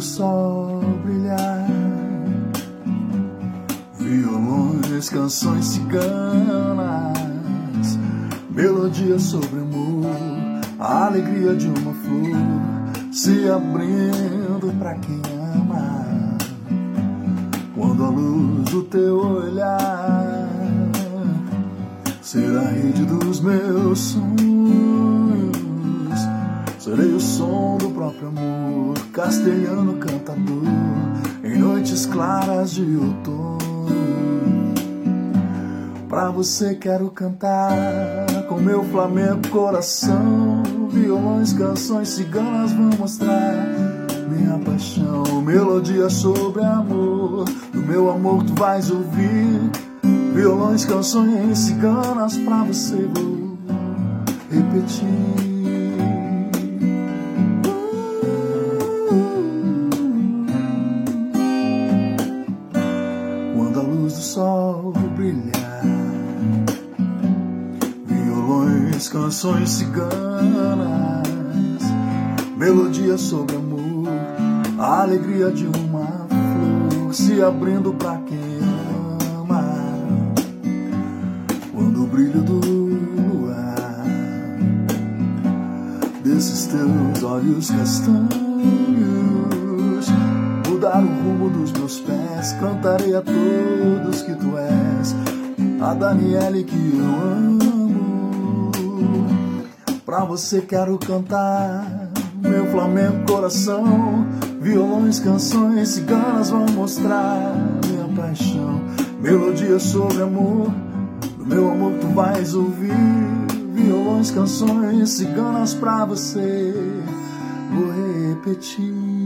do sol brilhar. Violões, canções ciganas, melodia sobre amor, a alegria de uma flor se abrindo para quem ama. Quando a luz do teu olhar será a rede dos meus sonhos, serei o som próprio amor, castelhano cantador, em noites claras de outono. Pra você quero cantar com meu flamengo coração. Violões, canções ciganas vão mostrar minha paixão. Melodia sobre amor, do meu amor tu vais ouvir. Violões, canções ciganas pra você vou repetir. Quando a luz do sol brilhar, violões, canções ciganas, melodia sobre amor, a alegria de uma flor se abrindo pra quem ama. Quando o brilho do luar desses teus olhos castanhos mudar o rumo dos meus pés, cantarei a todos que tu és, a Daniele que eu amo. Pra você quero cantar, meu Flamengo coração, violões, canções, ciganas vão mostrar minha paixão, melodia sobre amor, do meu amor tu vais ouvir, violões, canções, ciganas pra você, vou repetir.